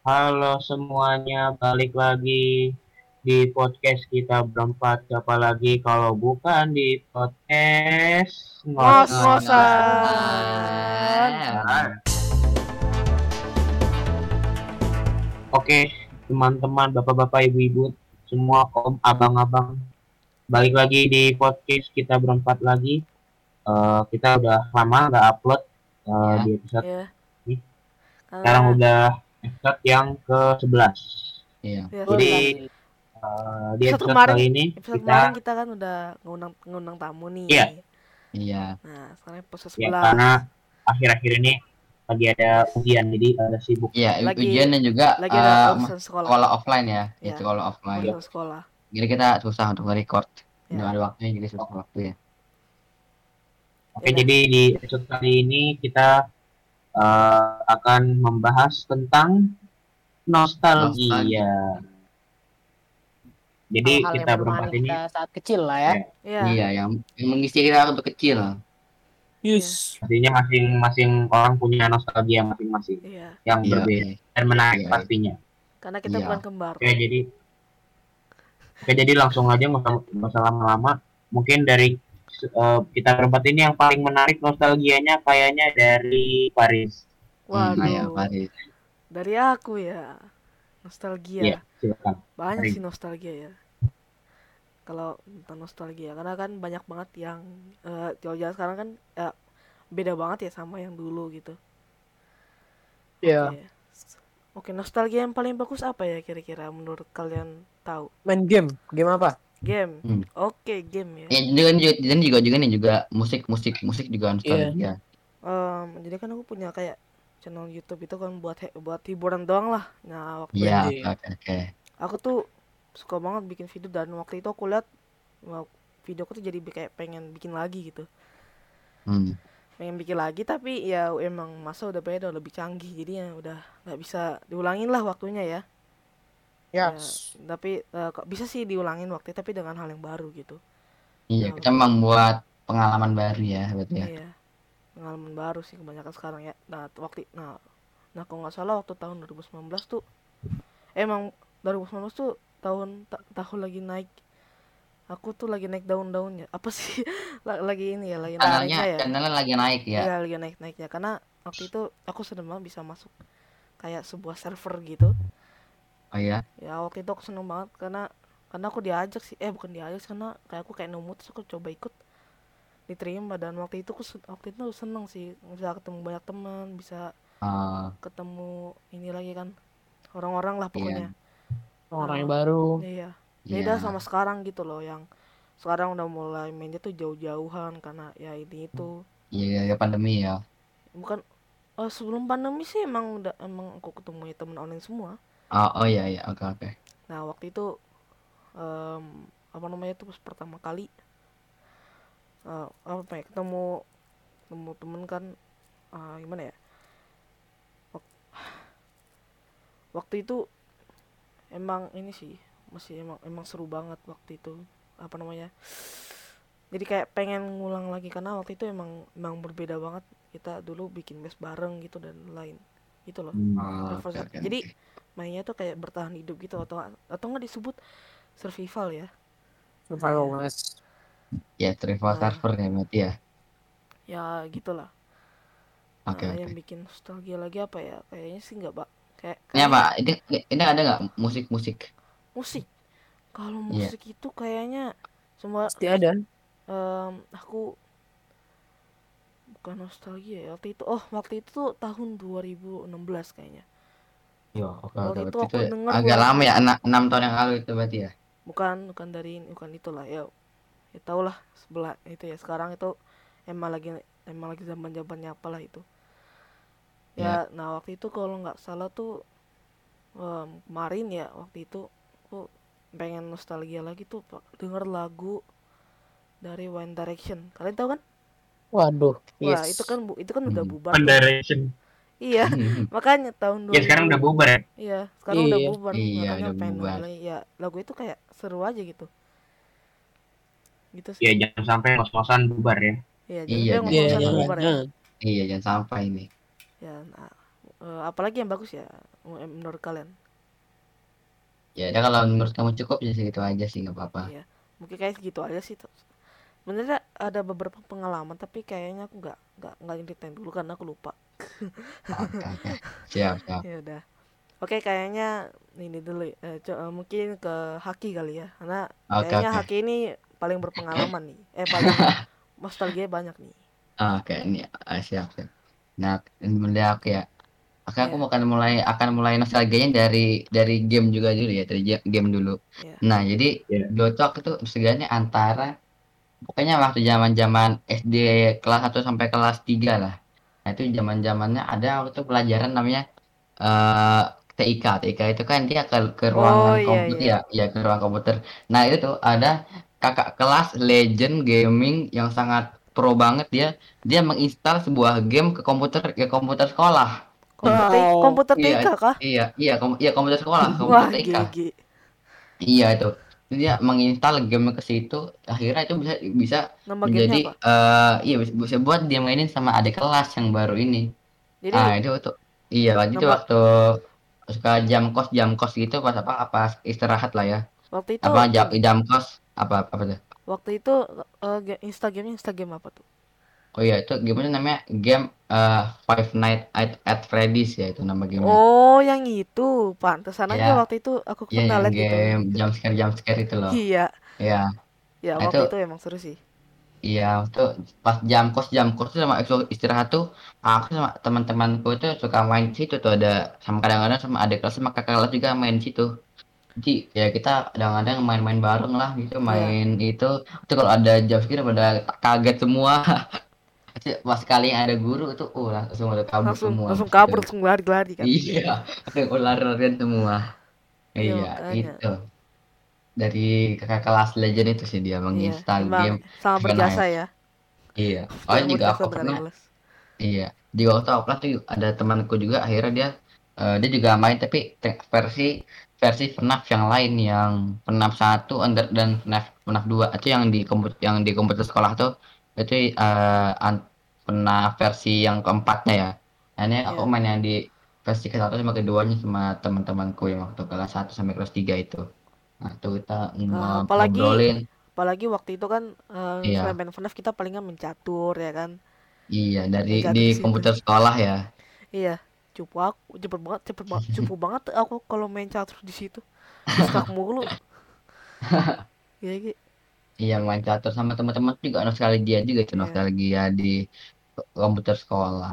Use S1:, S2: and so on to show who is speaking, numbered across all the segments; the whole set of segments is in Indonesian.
S1: Halo semuanya, balik lagi di podcast kita berempat. Siapa lagi kalau bukan di podcast
S2: Ngos-ngosan.
S1: Oke, teman-teman, bapak-bapak, ibu-ibu, semua om, abang-abang, balik lagi di podcast kita berempat lagi. Eh, kita udah lama nggak upload eh,
S3: Ya.
S1: di episode.
S2: Ya. Karena-
S1: Sekarang udah episode yang ke-11.
S3: Iya.
S2: ya,
S1: Jadi. Eh, di
S2: Episode
S1: episode
S2: kemarin-
S1: kali ini
S2: episode
S1: kita
S2: kemarin kita kan udah ngundang ngundang tamu nih.
S1: Iya.
S3: Iya.
S2: Nah, sekarang episode
S1: ya
S2: 11.
S1: karena akhir-akhir ini lagi ada ujian jadi ada sibuk.
S3: Iya,
S2: Lagi-
S3: ujian dan juga
S2: lagi ada
S3: eh,
S2: urusan sekolah.
S3: sekolah offline ya.
S2: Iya.
S3: Itu kalau offline.
S2: Urusan sekolah.
S3: Jadi kita susah untuk nge-record.
S2: Ya.
S3: Nggak ada waktunya jadi susah waktu ya.
S1: Oke,
S2: Iya.
S1: jadi di episode kali ini kita eh, akan membahas tentang nostalgia.
S3: Nostalgia.
S1: Jadi
S4: hal-hal
S1: kita
S4: yang
S1: berempat ini
S4: kita saat kecil lah ya.
S2: Iya.
S3: Iya, yang, yang mengisi kita untuk kecil.
S4: Yes.
S1: pastinya masing-masing orang punya nostalgia masing-masing
S2: Iya.
S1: yang
S3: Iya,
S1: berbeda
S3: iya.
S1: dan menarik
S3: Iya.
S1: pastinya.
S2: Karena kita
S3: Iya.
S2: bukan kembar.
S1: Oke, jadi Oke, jadi langsung aja nggak usah lama-lama. Mungkin dari eh, kita berempat ini yang paling menarik nostalgianya kayaknya dari Paris.
S3: Hmm,
S2: Waduh.
S3: iya, Paris.
S2: Dari aku ya. Nostalgia.
S1: Iya, silakan.
S2: Banyak
S1: Mari.
S2: sih nostalgia ya. Kalau tentang nostalgia karena kan banyak banget yang eh jalan sekarang kan eh, beda banget ya sama yang dulu gitu.
S4: Iya.
S2: Oke. Oke, nostalgia yang paling bagus apa ya kira-kira menurut kalian tahu?
S4: Main game. Game apa?
S2: Game.
S3: Hmm.
S2: Oke, game ya.
S3: Ya, dan juga dan juga juga nih juga musik musik musik juga nostalgia.
S2: Em, jadi kan aku punya kayak channel YouTube itu kan buat he- buat hiburan doang lah. Nah, waktu
S3: Iya,
S2: itu
S4: Iya.
S3: oke oke.
S2: aku tuh suka banget bikin video dan waktu itu aku lihat wah, videoku tuh jadi bi- kayak pengen bikin lagi gitu.
S3: Hmm.
S2: Pengen bikin lagi tapi ya emang masa udah beda udah lebih canggih jadi ya udah nggak bisa diulangin lah waktunya ya.
S4: Ya.
S2: Ya, tapi eh, kok bisa sih diulangin waktu tapi dengan hal yang baru gitu.
S3: Iya, kita membuat pengalaman baru ya, betul ya.
S2: Iya. Pengalaman baru sih kebanyakan sekarang ya. Nah, waktu nah nah kalau nggak salah waktu tahun 2019 tuh emang 2019 tuh tahun ta- tahun lagi naik aku tuh lagi naik daun-daunnya apa sih La- lagi ini ya lagi naiknya ya
S3: channelnya lagi naik ya.
S2: Iya, lagi naik-naiknya karena waktu itu aku seneng banget bisa masuk kayak sebuah server gitu
S3: Oh iya.
S2: ya waktu itu aku seneng banget karena karena aku diajak sih eh bukan diajak sih, karena kayak aku kayak nemu terus aku coba ikut diterima dan waktu itu aku waktu itu seneng sih bisa ketemu banyak teman bisa
S3: Ah,
S2: ketemu ini lagi kan orang-orang lah pokoknya
S4: Orang yang baru.
S2: iya
S3: iya.
S2: beda sama sekarang gitu loh yang sekarang udah mulai mainnya tuh jauh-jauhan karena ya ini itu
S3: Iya, ya pandemi ya.
S2: bukan eh, sebelum pandemi sih emang udah emang aku ketemu temen online semua
S3: Oh, oh iya iya, oke oke.
S2: nah waktu itu em, apa namanya pas pertama kali eh, apa ya ketemu ketemu temen kan eh, gimana ya Wak- waktu itu emang ini sih masih emang emang seru banget waktu itu apa namanya jadi kayak pengen ngulang lagi karena waktu itu emang emang berbeda banget kita dulu bikin mes bareng gitu dan lain gitu loh
S1: Hmm.
S3: Oh,
S2: Reverse-
S3: oke,
S2: jadi. Mainnya tuh kayak bertahan hidup gitu atau atau nggak disebut survival ya
S4: Survival Mas.
S3: ya
S2: Nah.
S3: server ya berarti ya.
S2: ya gitulah
S3: Oke
S2: nah
S3: oke.
S2: yang bikin nostalgia lagi apa ya kayaknya sih nggak pak kayak
S3: Ini apa? Ini ini ada nggak musik-musik?
S2: musik kalau
S3: Iya.
S2: musik itu kayaknya semua
S4: Pasti ada.
S2: em, aku bukan nostalgia ya waktu itu oh waktu itu tuh tahun 2016 kayaknya
S3: Yo, oke
S2: itu aku
S3: itu
S2: denger
S3: agak
S2: lagu-
S3: lama ya, enam, enam tahun yang lalu itu berarti ya.
S2: bukan bukan dari ini bukan itulah ya ya tau lah sebelah itu ya sekarang itu emang lagi emang lagi zaman zamannya apalah itu ya nah waktu itu kalau nggak salah tuh em, kemarin ya waktu itu aku pengen nostalgia lagi tuh pak denger lagu dari One Direction kalian tahu kan
S4: Waduh.
S2: wah
S4: Yes.
S2: itu kan bu- itu kan udah
S3: Hmm.
S2: bubar
S1: One
S2: tuh.
S1: Direction.
S2: Iya makanya tahun 2000
S1: Ya sekarang udah bubar ya.
S2: iya sekarang udah
S4: Iya.
S2: bubar
S3: Iya,
S2: makanya
S3: udah
S2: pengen
S3: bubar.
S2: ya lagu itu kayak seru aja gitu gitu sih
S1: Ya jangan sampai ngos-ngosan bubar ya.
S2: Iya,
S3: Iya,
S2: dia
S4: Iya,
S2: ngomong
S4: iya,
S2: sama
S4: iya.
S2: bubar ya.
S3: Iya, jangan sampai ini.
S2: Ya, nah, eh, apalagi yang bagus ya menurut kalian
S3: Ya udah kalau menurut kamu cukup ya segitu aja sih nggak apa-apa.
S2: Iya. mungkin kayak segitu aja sih tuh sebenarnya ada beberapa pengalaman tapi kayaknya aku nggak nggak nggak ceritain dulu karena aku lupa
S3: Oke oke. Siap siap.
S2: ya udah oke kayaknya ini dulu eh, co- eh, mungkin ke Haki kali ya karena
S3: Oke
S2: kayaknya
S3: oke.
S2: Haki ini paling berpengalaman nih eh paling nostalgia banyak nih
S3: Oke ini ah, siap siap. Nah ini mulai aku ya. Oke aku
S2: Iya.
S3: akan mulai akan mulai nostalgianya dari dari game juga dulu ya dari ga- game dulu.
S2: Iya.
S3: Nah jadi
S1: Iya.
S3: dulu tuh aku tuh nostalgianya antara pokoknya waktu zaman zaman SD kelas 1 sampai kelas 3 lah. Nah itu zaman zamannya ada waktu pelajaran namanya eh TIK. TIK itu kan dia ke ke ruangan
S2: Oh, iya,
S3: komputer
S2: iya.
S3: ya, ya ke ruang komputer. Nah itu tuh ada kakak kelas legend gaming yang sangat pro banget dia dia menginstal sebuah game ke komputer ke komputer sekolah.
S2: komputer
S4: Wow.
S2: komputer
S3: Iya,
S2: TK kah
S3: Iya, iya, kom iya komputer sekolah,
S2: wah
S3: komputer TIK.
S2: GG
S3: Iya itu. Dia menginstal game ke situ, akhirnya itu bisa bisa
S2: nama
S3: menjadi eh iya bisa, bisa buat dia mainin sama adik kelas yang baru ini.
S2: jadi
S3: Ah, itu tuh. Iya, waktu itu waktu suka jam kos jam kos gitu pas apa apa istirahat lah ya.
S2: waktu itu
S3: Apa jam jam kos apa apa tuh?
S2: waktu itu ga- Instagramnya Instagram apa tuh
S3: Oh iya, itu gamenya namanya game eh Five Nights at, at Freddy's ya itu nama gamenya.
S2: oh yang itu pantesan aja
S3: Iya.
S2: waktu itu aku
S3: Iya,
S2: pernah
S3: yang
S2: gitu
S3: game jump scare jump scare itu loh.
S2: iya
S3: Iya.
S2: ya
S3: Nah,
S2: waktu
S3: itu-
S2: itu emang seru sih
S3: Iya, tuh pas jam kos jam kos tuh sama waktu istirahat tuh aku sama teman-temanku itu suka main situ tuh ada sama kadang-kadang sama adik kelas sama kakak kelas juga main situ. Jadi ya kita kadang-kadang main-main bareng lah gitu
S2: Iya.
S3: main itu itu kalau ada jam segitu pada kaget semua. Itu Pas kali yang ada guru itu oh langsung udah kabur
S2: langsung
S3: semua.
S2: langsung
S3: gitu.
S2: kabur langsung lari-lari kan
S3: Iya, ular-larian semua.
S2: Iya,
S3: Iya,
S2: makanya.
S3: itu. Dari kakak kelas legend itu sih dia
S2: iya
S3: menginstal
S2: emang
S3: game. Five
S2: berjasa ya
S3: Iya. Oh
S2: Sangat
S3: juga aku pernah
S2: kelas.
S3: Iya, di waktu aku kelas tuh ada temanku juga akhirnya dia eh, dia juga main tapi versi versi FNAF yang lain yang FNAF 1 Under dan FNAF FNAF 2 itu yang di komputer yang di komputer sekolah tuh itu eh FNAF versi yang keempatnya ya. Nah, ini aku
S2: Iya.
S3: main yang di versi ke satu sama keduanya sama teman-temanku yang waktu kelas 1 sampai kelas 3 itu. Nah, tuh kita
S2: Ah,
S3: ngob-
S2: apalagi-
S3: ngobrolin
S2: apalagi waktu itu kan eh,
S3: Iya.
S2: selain main FNAF kita palingan mencatur ya kan
S3: iya dari
S2: Jatuh
S3: di
S2: situ.
S3: komputer sekolah ya.
S2: iya cupu aku cepet banget cepet banget cupu banget aku kalau main catur di situ skak mulu iya Gi.
S3: Iya main catur sama teman-teman juga nostalgia juga itu
S2: Iya.
S3: nostalgia di komputer sekolah.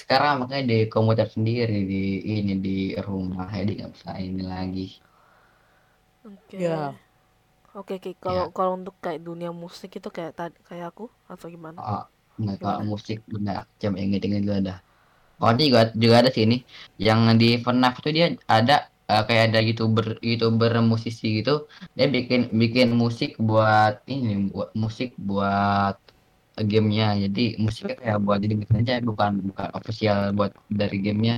S3: Sekarang makanya di komputer sendiri di ini di rumah jadi nggak bisa ini lagi.
S2: oke
S4: Iya.
S2: oke Ki. kalau
S3: Iya.
S2: kalau untuk kayak dunia musik itu kayak tadi kayak aku atau gimana
S3: Oh, nggak kalau
S2: Gimana?
S3: musik benar jam inget-inget dulu ada. Oh ini juga juga ada sih ini yang di FNAF tuh dia ada eh, kayak ada youtuber youtuber musisi gitu dia bikin bikin musik buat ini buat musik buat gamenya. Jadi musiknya kayak buat jadi aja bukan bukan official buat dari gamenya.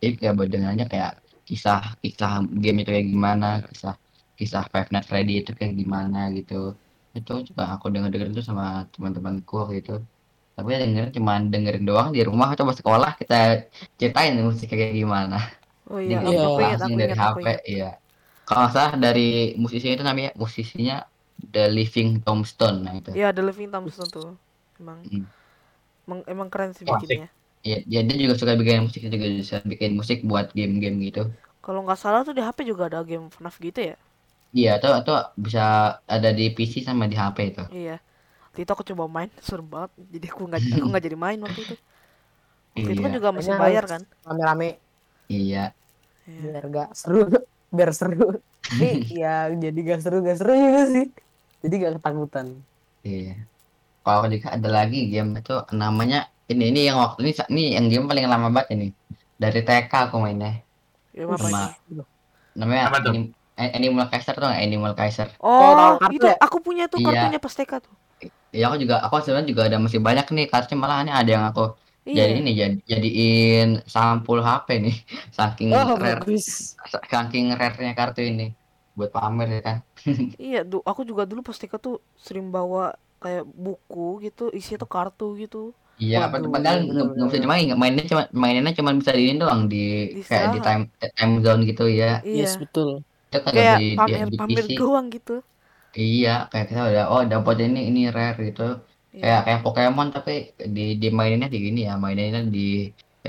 S3: Jadi kayak buat dengannya kayak kisah kisah game itu kayak gimana kisah kisah Five Nights Freddy itu kayak gimana gitu. Itu juga aku denger denger itu sama teman-temanku waktu itu. Tapi dengerin cuma dengerin doang di rumah atau sekolah kita ceritain musiknya kayak gimana.
S2: Oh iya aku,
S4: Iya.
S2: aku ingat aku
S3: dari HP iya. Kalau salah dari musisinya itu namanya musisinya The Living Tombstone nah itu.
S2: Iya The Living Tombstone tuh emang
S3: Mm.
S2: emang, emang keren sih
S1: Wah,
S2: bikinnya
S3: Iya, dia, dia juga suka bikin musik juga bisa bikin musik buat game-game gitu.
S2: kalau nggak salah tuh di HP juga ada game FNAF gitu ya
S3: Iya, atau atau bisa ada di PC sama di HP itu.
S2: iya waktu itu aku coba main seru banget jadi aku nggak aku nggak jadi main waktu itu waktu itu kan
S3: Iya,
S2: juga masih bayar kan
S4: Rame-rame
S3: iya.
S2: Iya.
S4: biar gak seru. Biar seru. Tapi ya jadi gak seru gak seru juga sih. Jadi gak ketakutan.
S3: Iya. Kalau juga ada lagi game itu namanya ini ini yang waktu ini ini yang game paling lama banget ini. Dari TK aku mainnya.
S2: Game apa
S3: Sama-
S2: ini?
S3: Namanya
S1: Apa tuh?
S3: Anim- Animal Kaiser tuh nggak? Animal Kaiser.
S2: Oh,
S4: kartu
S2: itu
S4: ya?
S2: aku punya tuh
S3: Iya.
S2: kartunya pas TK tuh.
S3: Iya aku juga aku sebenarnya juga ada masih banyak nih kartunya malah ini ada yang aku
S2: Iya.
S3: jadi ini jadi jadiin sampul HP nih saking
S4: Oh,
S3: rare
S4: bagus.
S3: saking rare-nya kartu ini buat pamer ya kan.
S2: Iya, du aku juga dulu pas TK tuh sering bawa kayak buku gitu, isinya tuh kartu gitu.
S3: Iya,
S4: Waduh,
S3: padahal
S4: bener,
S3: nggak bisa nggak mainnya cuma mainnya cuma bisa di ini doang di
S2: Di
S3: kayak di time time zone gitu ya.
S2: iya
S4: Yes, betul.
S3: Itu
S2: kayak
S3: di, di,
S2: pamer
S3: di
S2: pamer
S3: PC.
S2: doang gitu
S3: Iya, kayak kita udah oh dapat ini ini rare gitu.
S2: Iya.
S3: Kayak kayak Pokemon tapi di di maininnya di gini ya, maininnya di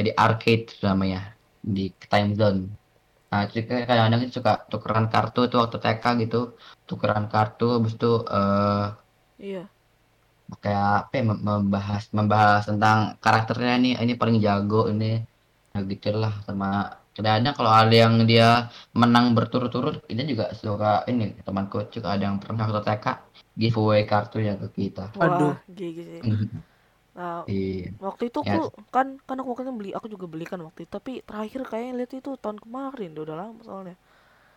S3: di arcade namanya di time zone. Nah, jadi kayak kadang-kadang suka tukeran kartu tuh waktu TK gitu, tukeran kartu habis itu eh
S2: iya
S3: kayak apa ya, mem- membahas membahas tentang karakternya nih ini paling jago ini nah gitulah sama kadang-kadang kalau ada yang dia menang berturut-turut ini juga suka ini temanku juga ada yang pernah waktu TK giveaway kartunya ke kita.
S4: Aduh.
S2: wah GG sih. Nah
S3: iya.
S2: waktu itu
S3: Ya.
S2: aku kan kan aku waktu itu beli aku juga beli kan waktu itu tapi terakhir kayaknya lihat itu tahun kemarin udah, lama soalnya.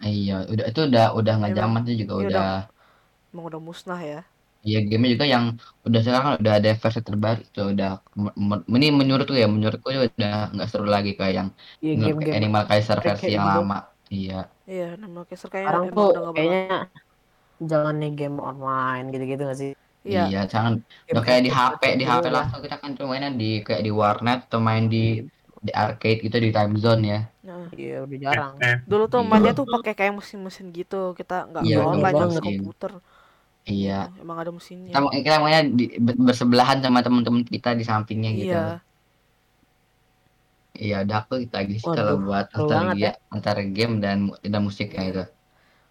S3: Iya udah itu udah udah nggak
S2: Emang,
S3: zaman juga
S2: iya
S3: udah.
S2: Emang udah musnah ya
S3: iya game juga yang udah sekarang kan udah ada versi terbaru tuh udah ini menurutku ya menurutku udah nggak seru lagi kayak yang
S4: Iya,
S3: menurut
S4: game-game
S3: Animal Kaiser
S4: kayak
S3: versi yang
S4: gitu.
S3: lama iya
S2: iya nama Caster kayaknya
S4: sekarang
S2: emang
S4: tuh kayaknya jangan nih game online gitu-gitu gak sih?
S2: iya
S3: Iya, jangan
S4: Game
S3: udah kayak di HP, di
S4: gitu
S3: HP
S4: lah.
S3: langsung kita kan cuma mainnya di kayak di warnet atau main di di arcade gitu di time zone ya.
S2: Nah,
S4: Iya, udah jarang.
S1: Eh,
S2: dulu tuh
S3: Iya.
S2: mainnya tuh pakai kayak mesin-mesin gitu kita nggak
S3: Iya,
S2: nggak
S4: bener
S2: online di komputer
S3: Iya.
S2: emang ada mesinnya
S3: Kita, kita mainnya di, ber- bersebelahan sama teman-teman kita di sampingnya gitu.
S2: iya
S3: Iya, udah aku kita lagi kalau buat
S4: banget
S3: nostalgia antara game dan dan musiknya
S2: Iya.
S3: itu.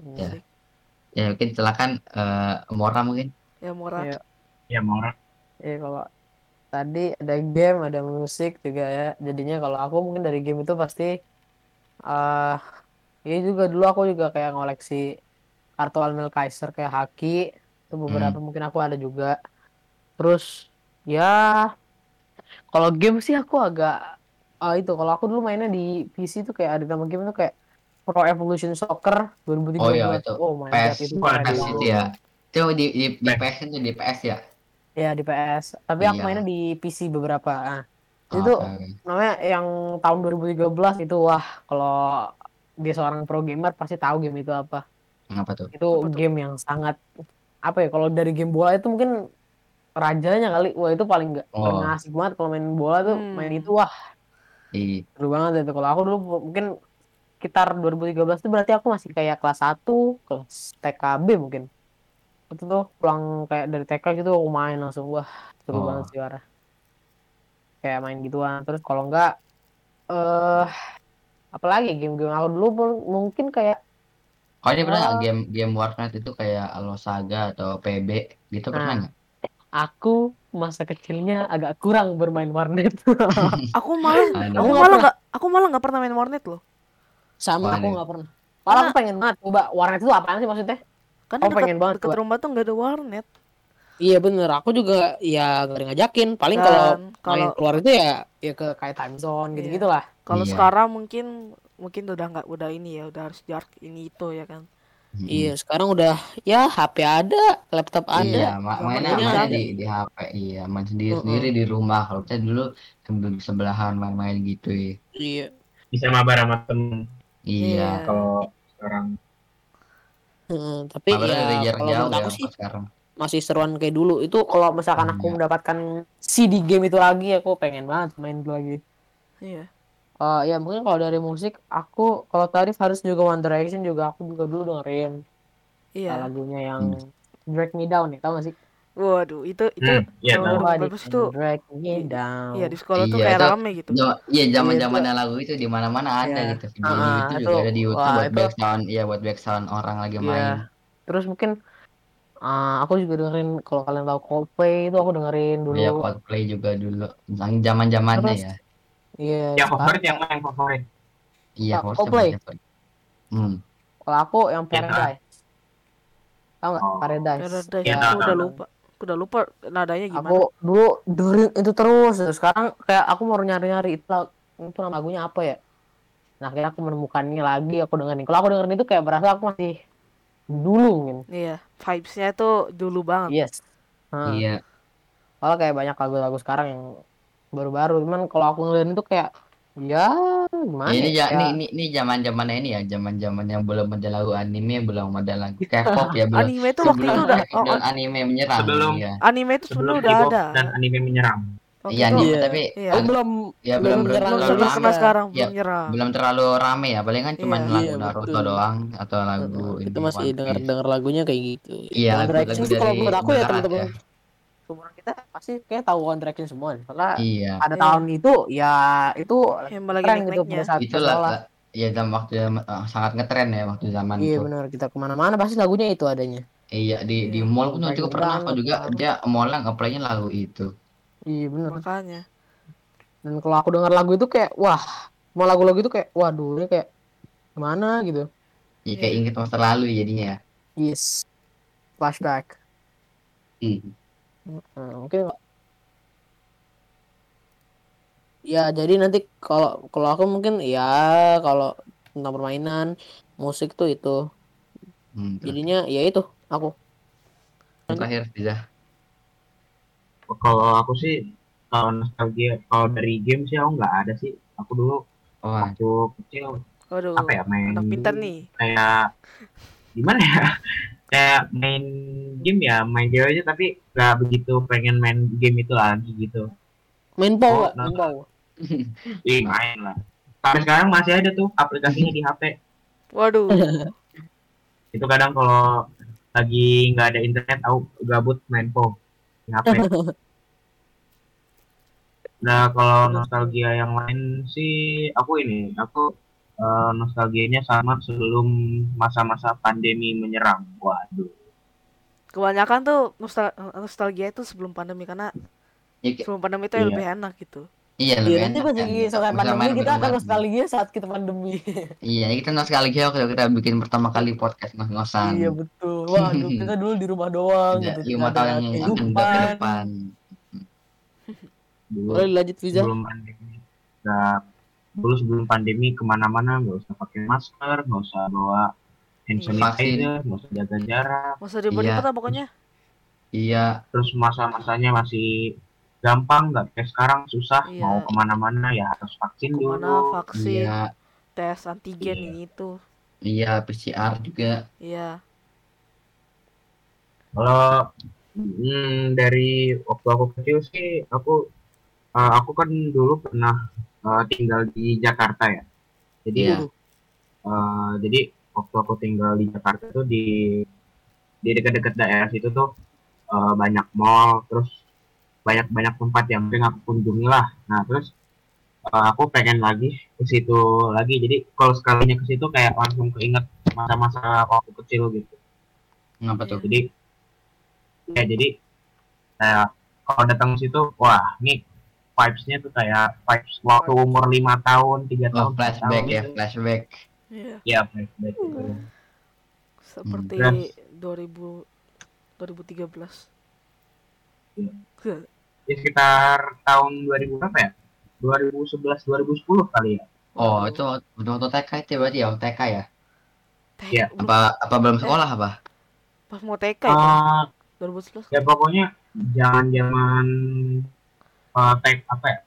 S4: Iya.
S2: Asik.
S3: Ya mungkin silakan eh Mora mungkin.
S2: ya
S4: Iya.
S1: ya mau orang
S4: Iya, kalau tadi ada game, ada musik juga ya. Jadinya kalau aku mungkin dari game itu pasti eh ya juga dulu aku juga kayak ngoleksi kartu Animal Kaiser kayak Haki itu beberapa mungkin aku ada juga. Terus ya kalau game sih aku agak ah itu kalau aku dulu mainnya di PC tuh kayak ada nama game tuh kayak Pro Evolution Soccer 2013.
S3: Oh iya, itu.
S4: Oh my
S3: PS,
S4: god itu
S3: PS itu ya. Itu di di, di
S1: PS.
S3: Itu di PS ya.
S4: Ya di PS. Tapi aku
S3: Iya.
S4: mainnya di PC beberapa. Nah, itu namanya yang tahun 2013 itu wah kalau dia seorang pro gamer pasti tahu game itu apa.
S3: Apa tuh?
S4: Itu
S2: Apa tuh?
S4: game yang sangat apa ya kalau dari game bola itu mungkin rajanya kali. Wah itu paling nggak
S3: Oh.
S4: paling asik banget kalau main bola tuh
S2: Hmm.
S4: main itu wah
S3: Iya.
S4: seru banget itu. Kalau aku dulu mungkin sekitar 2013 itu berarti aku masih kayak kelas 1, kelas TKB mungkin. Itu tuh pulang kayak dari TK gitu aku main langsung wah seru
S3: Oh.
S4: banget sih. Kayak main gituan. Terus kalau enggak eh apalagi game-game aku dulu pun mungkin kayak
S3: Kalau dia pernah nggak
S4: Oh.
S3: game game Warcraft itu kayak Alo Saga atau PB gitu pernah
S4: Nah.
S3: nggak?
S4: aku masa kecilnya agak kurang bermain warnet.
S2: aku malah aku
S4: Aku
S2: malah
S4: nggak
S2: aku malah nggak pernah main warnet loh
S4: Sama aku
S3: Warnet.
S4: nggak pernah. Malah aku pengen banget coba warnet itu apaan sih maksudnya?
S2: karena
S4: Aku pengen
S2: dekat
S4: banget, Mbak.
S2: rumah tuh nggak ada warnet
S4: Iya bener, aku juga ya gak ada ngajakin. Paling kalau
S2: kalau
S4: keluar itu ya ya ke kayak time zone gitu
S2: Iya.
S4: gitulah.
S2: kalau
S3: Iya.
S2: sekarang mungkin mungkin udah nggak udah ini ya udah harus dark ini itu ya kan
S3: Mm-mm.
S4: Iya, sekarang udah ya HP ada, laptop ada.
S3: Iya, ma-
S2: Zaman
S3: mainnya mainnya
S2: ada.
S3: di di HP, iya, main sendiri
S4: Mm-mm.
S3: sendiri di rumah. Kalau kita dulu sambil sebelahan main-main gitu ya.
S4: Iya.
S1: bisa mabar sama temen
S3: Iya,
S1: kalau sekarang
S4: Heeh, tapi
S3: mabar
S4: ya
S3: dari jarak
S4: kalau
S3: jauh
S4: menurut
S3: ya
S4: aku sih
S3: sekarang.
S4: masih seruan kayak dulu. Itu kalau misalkan aku
S3: Iya.
S4: mendapatkan CD game itu lagi, aku pengen banget main itu lagi.
S2: iya
S4: Eh ya mungkin kalau dari musik, aku kalau tadi harus juga One Direction juga aku juga dulu dengerin
S2: iya
S4: lagunya yang Drag Me Down ya, tau gak sih?
S2: waduh itu itu
S1: Hmm, iya
S2: Oh.
S4: Nobody
S2: bagus tuh.
S4: Drag Me Down.
S2: iya di sekolah tuh
S3: Iya,
S2: kayak
S3: itu-
S2: rame gitu
S3: Iya, zaman
S4: Iya,
S3: zamannya lagu itu di mana-mana ada
S2: Iya.
S3: gitu. Video
S4: Ah,
S3: itu
S4: itu-
S3: juga ada di YouTube
S4: wah,
S3: buat
S4: itu-
S3: background, iya buat background orang lagi
S4: Iya.
S3: main.
S4: Terus mungkin eh, aku juga dengerin kalau kalian tahu Coldplay itu aku dengerin dulu.
S3: Iya, Coldplay juga dulu. Zaman-zamannya ya.
S4: Iya.
S1: yang favorit yang yang favorit
S3: Iya,
S4: Ah,
S3: Coldplay.
S4: Coldplay.
S3: Hmm.
S4: Kalau aku yang Paradise. Tahu nggak
S1: Oh.
S4: Paradise?
S2: Paradise
S1: Iya,
S2: aku udah lupa aku udah lupa nadanya gimana
S4: Aku dulu dengerin itu terus. Sekarang kayak aku mau nyari-nyari itu, itu nama lagunya apa ya? Nah, akhirnya aku menemukannya lagi, aku dengerin. Kalau aku dengerin itu kayak berasa aku masih dulu mungkin.
S2: iya vibesnya tuh dulu banget
S4: Yes. Nah,
S3: Iya.
S4: Kalau kayak banyak lagu-lagu sekarang yang baru-baru, cuman kalau aku ngeliat itu kayak ya gimana?
S3: Ya, ini
S4: ya?
S3: ini ini ini zaman-zamannya ini ya, zaman-zaman yang belum ada lagu anime, belum ada lagu K-pop ya, belum.
S2: anime tuh waktu itu udah oh,
S3: dan anime menyerang.
S1: Sebelum-
S3: iya.
S2: anime itu
S1: sebelum
S2: sebenarnya udah ada
S1: dan anime menyerang
S2: Waktu
S3: Iya
S2: itu
S3: nih,
S4: Iya.
S3: tapi
S2: Iya.
S4: Oh,
S3: ag-
S4: belum
S3: ya
S4: belum
S3: belum
S2: belum
S3: terlalu
S2: belum terkenal sekarang,
S3: Ya,
S2: belum nyerang.
S3: belum terlalu rame ya, paling kan cuma
S2: Iya.
S3: lagu
S4: Iya,
S3: Naruto
S4: betul.
S3: doang atau lagu ini
S4: kita masih
S3: Piece.
S4: dengar lagunya kayak gitu.
S3: Iya,
S4: One Direction
S3: lagu-lagu
S4: sih kalau
S3: dari
S4: menurut aku ya teman-teman
S3: ya.
S4: Seumuran kita pasti kayak tahu One Direction semua. Karena
S3: Iya.
S4: pada
S2: Iya.
S4: tahun itu ya itu
S2: lagi
S4: keren gitu pada saat
S3: Itu
S4: kita
S3: lah,
S4: sekolah.
S3: lah- ya dalam waktu eh, sangat ngetren ya waktu zaman
S4: Iya
S3: itu.
S4: benar kita ke mana-mana pasti lagunya itu adanya.
S3: Iya di di
S2: Iya.
S3: mall pun juga pernah aku juga dia mall ngeplaynya lagu itu.
S4: Iya benar.
S2: Makanya.
S4: Dan kalau aku dengar lagu itu kayak wah mau lagu-lagu itu kayak waduh ini kayak gimana gitu.
S3: Ya kayak
S2: Iya.
S3: inget masa lalu jadinya ya.
S4: Yes. Flashback.
S3: Hmm.
S4: Nah, mungkin ya jadi nanti kalau kalau aku mungkin ya kalau tentang permainan musik tuh itu
S3: Hmm,
S4: jadinya ya itu aku
S3: terakhir bisa.
S1: Kalau aku sih kalau nostalgia kalau dari game sih aku nggak ada sih. Aku dulu
S3: Oh,
S1: waktu kecil
S2: Waduh.
S1: apa ya main
S2: nih.
S1: kayak gimana ya? Kayak main game ya main game aja tapi nggak begitu pengen main game itu lagi gitu.
S4: main
S1: Oh,
S4: pow nggak?
S1: nah.
S4: main pow
S1: Ih, main lah. Sampai sekarang masih ada tuh aplikasinya di HP.
S2: Waduh.
S1: Itu kadang kalau lagi nggak ada internet, aku gabut main PO di HP. Nah, kalau nostalgia yang lain sih, aku ini, aku eh, nostalgianya sama sebelum masa-masa pandemi menyerang. Waduh.
S2: Kebanyakan tuh nostal nostalgia itu sebelum pandemi karena
S3: Ya,
S2: sebelum pandemi itu
S1: Iya.
S2: lebih enak gitu.
S3: iya
S4: Iya
S3: lebih
S4: nanti
S3: enak
S4: pas
S3: kan.
S4: lagi soal pandemi
S3: main
S4: kita akan nostalgia saat kita pandemi
S3: Iya, kita nostalgia waktu kita bikin pertama kali podcast ngos-ngosan.
S4: iya betul waduh kita dulu di rumah doang
S3: Udah
S4: gitu
S3: lima
S4: tidak
S3: tahun yang akan ke depan.
S4: Boleh lanjut Fiza
S1: sebelum pandemi, nggak dulu sebelum pandemi ke mana-mana nggak usah pakai masker, nggak usah bawa hand
S2: Iya.
S1: sanitizer, nggak usah jaga jarak.
S2: Masa ribet-ribet
S3: Iya.
S2: lah pokoknya.
S3: Iya,
S1: terus masa-masanya masih gampang nggak kayak sekarang susah
S2: Iya.
S1: mau ke mana-mana ya harus vaksin
S2: Ke mana
S1: dulu
S2: vaksin,
S3: iya,
S2: tes antigen
S1: Iya.
S2: ini itu.
S3: iya PCR juga.
S2: Iya.
S1: kalau hmm, dari waktu aku kecil sih aku eh, aku kan dulu pernah eh, tinggal di Jakarta ya jadi
S3: Iya.
S1: eh, jadi waktu aku tinggal di Jakarta tuh di di dekat-dekat daerah situ tuh eh, banyak mall terus banyak banyak tempat yang pengen aku kunjungi lah nah terus eh, aku pengen lagi ke situ lagi jadi kalau sekalinya ke situ kayak langsung keinget masa-masa waktu kecil gitu
S3: Ngapa tuh?
S1: jadi ya jadi kayak kalau datang ke situ wah ini vibes-nya tuh kayak vibes waktu umur lima tahun tiga
S3: Oh,
S1: tahun
S3: flashback
S1: tahun
S3: ya,
S1: gitu.
S3: flashback.
S2: Iya.
S1: ya flashback gitu.
S2: Seperti
S1: Terus-
S2: 2000 2013.
S1: Iya.
S2: Iya.
S1: ya sekitar tahun 2000 berapa ya 2011 2010 kali ya
S3: Oh, itu waktu waktu TK itu berarti ya, TK ya?
S1: Iya.
S3: Apa apa belum sekolah apa?
S2: pas mau TK itu.
S1: Eh,
S2: 2011.
S1: ya pokoknya zaman uh, tek apa ya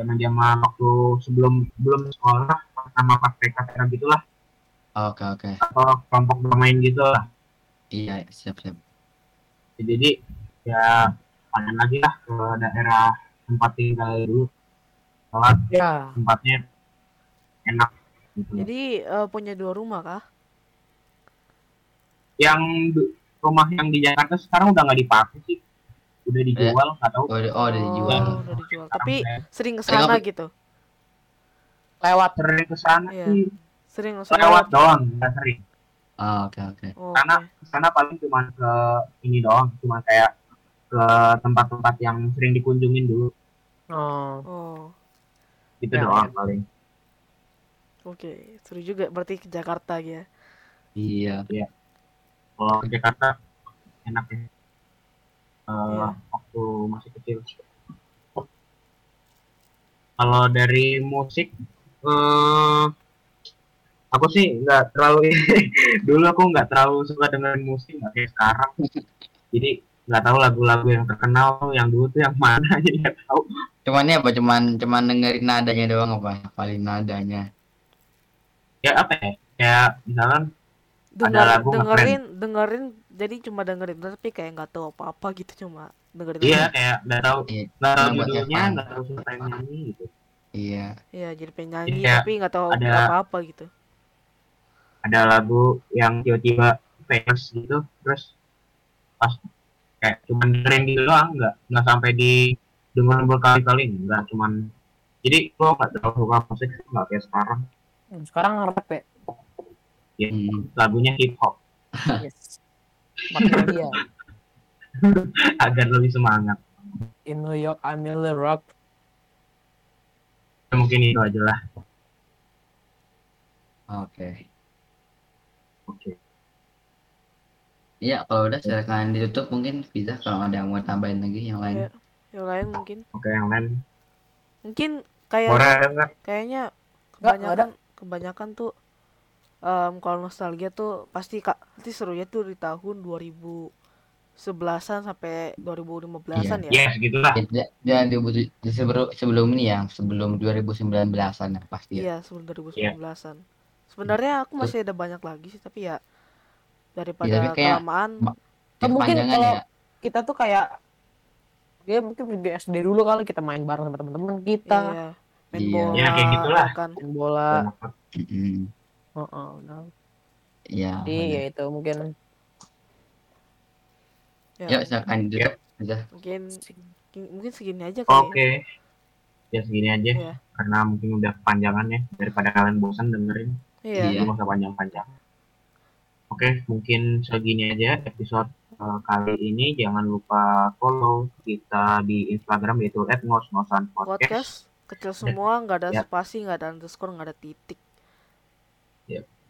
S1: zaman zaman waktu sebelum belum sekolah sama pas TK TK gitulah
S3: Oke, oke.
S1: atau kelompok bermain gitu lah
S3: Iya, siap, siap.
S1: jadi ya kangen lagi lah ke daerah tempat tinggal dulu soalnya
S4: ya
S1: tempatnya enak gitu.
S2: Jadi eh, punya dua rumah kah?
S1: yang rumah yang di Jakarta sekarang udah nggak dipakai sih udah dijual nggak tahu
S3: Oh, udah- oh, udah dijual.
S2: Oh, udah dijual. Tapi sering ke sana gitu.
S4: lewat
S1: sering ke sana
S2: Iya.
S1: sih
S2: Sering
S1: lewat doang nggak sering
S3: Oh, oke, oke.
S2: Oh,
S1: karena ke sana paling cuma ke ini doang cuma kayak ke tempat-tempat yang sering dikunjungin dulu
S4: oh
S2: Oh,
S1: itu
S4: Ya,
S1: doang paling
S2: oke. Seru juga berarti ke Jakarta ya.
S3: Iya.
S1: kalau ke Jakarta enak ya Eh,
S2: Iya.
S1: waktu masih kecil kalau dari musik eh aku sih nggak terlalu dulu aku nggak terlalu suka dengerin musik nggak kayak sekarang jadi nggak tahu lagu-lagu yang terkenal yang dulu tuh yang mana jadi nggak tahu
S3: Cuman ini apa? Cuman cuman dengerin nadanya doang apa? Paling nadanya.
S1: ya apa ya kayak misalkan
S2: Dengar,
S1: lagu
S2: dengerin dengerin jadi cuma dengerin tapi kayak nggak tahu apa apa gitu cuma dengerin
S1: iya kayak nggak tahu
S3: Iya.
S1: nggak tahu
S3: Cuma
S1: judulnya nggak tahu siapa yang nyanyi gitu.
S3: Iya.
S2: iya jadi pengen nyanyi
S1: kayak
S2: tapi nggak tahu
S1: ada-
S2: apa apa gitu.
S1: ada lagu yang tiba-tiba famous gitu terus pas kayak cuman dengerin gitu doang nggak nggak sampai di dengerin berkali-kali nggak cuman jadi gua nggak terlalu suka musik nggak kayak sekarang.
S4: Hmm, sekarang rap ya?
S3: Hmm.
S1: lagunya hip hop
S4: yes Makanya dia
S1: agar lebih semangat.
S4: In New York I'm in the rock.
S1: Mungkin itu aja lah.
S3: Oke.
S1: oke.
S3: Iya, kalau udah silakan ditutup mungkin bisa kalau ada yang mau tambahin lagi yang lain.
S2: Iya. yang lain mungkin.
S1: Oke yang lain.
S2: Mungkin kayak kayaknya kebanyakan kebanyakan tuh em, kalau nostalgia tuh pasti kak pasti serunya tuh di tahun 2011-an sampai 2015-an ya.
S1: yes gitulah
S3: Ya, dan di, di sebelum sebelum ini ya, sebelum 2019-an ya pasti ya.
S2: Iya, sebelum 2019-an. Sebenarnya aku masih ada banyak lagi sih, tapi ya daripada
S3: Iya, tapi kayak-
S2: kelamaan
S3: ma-
S4: Kan mungkin kalau-
S3: ya.
S4: kita tuh kayak ya mungkin di SD dulu kali kita main bareng sama teman-teman kita
S2: iya, main
S3: Iya.
S2: bola
S1: Ya, kayak gitulah.
S2: kan.
S4: main bola
S1: Banyak
S3: Mm-mm.
S4: Heeh, nah.
S3: Iya.
S4: jadi ya itu mungkin
S2: Ya,
S3: Yuk, silakan ditutup aja.
S2: mungkin mungkin segini aja kali
S1: Oke. Ya segini aja.
S2: Iya.
S1: Karena mungkin udah kepanjangan ya. Daripada kalian bosan dengerin.
S2: ya. Iya.
S3: Iya.
S1: Jadi nggak usah panjang-panjang. Oke, mungkin segini aja episode eh, kali ini. Jangan lupa follow kita di Instagram yaitu @ngos-ngosan podcast.
S2: Podcast kecil semua, nggak ada
S1: Ya.
S2: spasi, nggak ada underscore, nggak ada titik.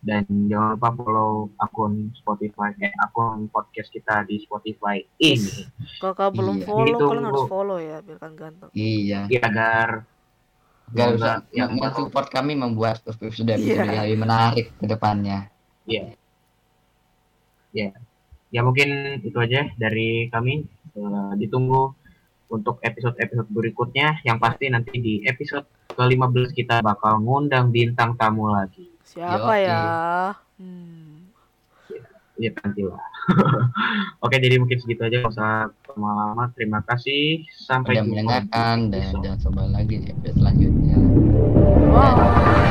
S1: Dan jangan lupa follow akun Spotify, eh, akun podcast kita di Spotify ini.
S2: Kalau kalian belum
S3: Iya.
S2: follow,
S1: Ditunggu.
S2: kalian harus follow ya, biar kan ganteng.
S3: Iya.
S1: Ya, agar
S3: Gak usah
S1: yang
S3: support kami membuat episode
S2: Iya.
S3: yang lebih menarik ke depannya.
S1: ya mungkin itu aja dari kami Eh, ditunggu untuk episode-episode berikutnya yang pasti nanti di episode ke-15 kita bakal ngundang bintang tamu lagi
S2: Siapa
S3: Yoi.
S2: ya? Hmm.
S1: ya nanti lah oke jadi mungkin segitu aja nggak usah lama-lama terima kasih sampai jumpa
S3: mendengarkan dan jangan coba lagi di episode selanjutnya.
S2: Wow.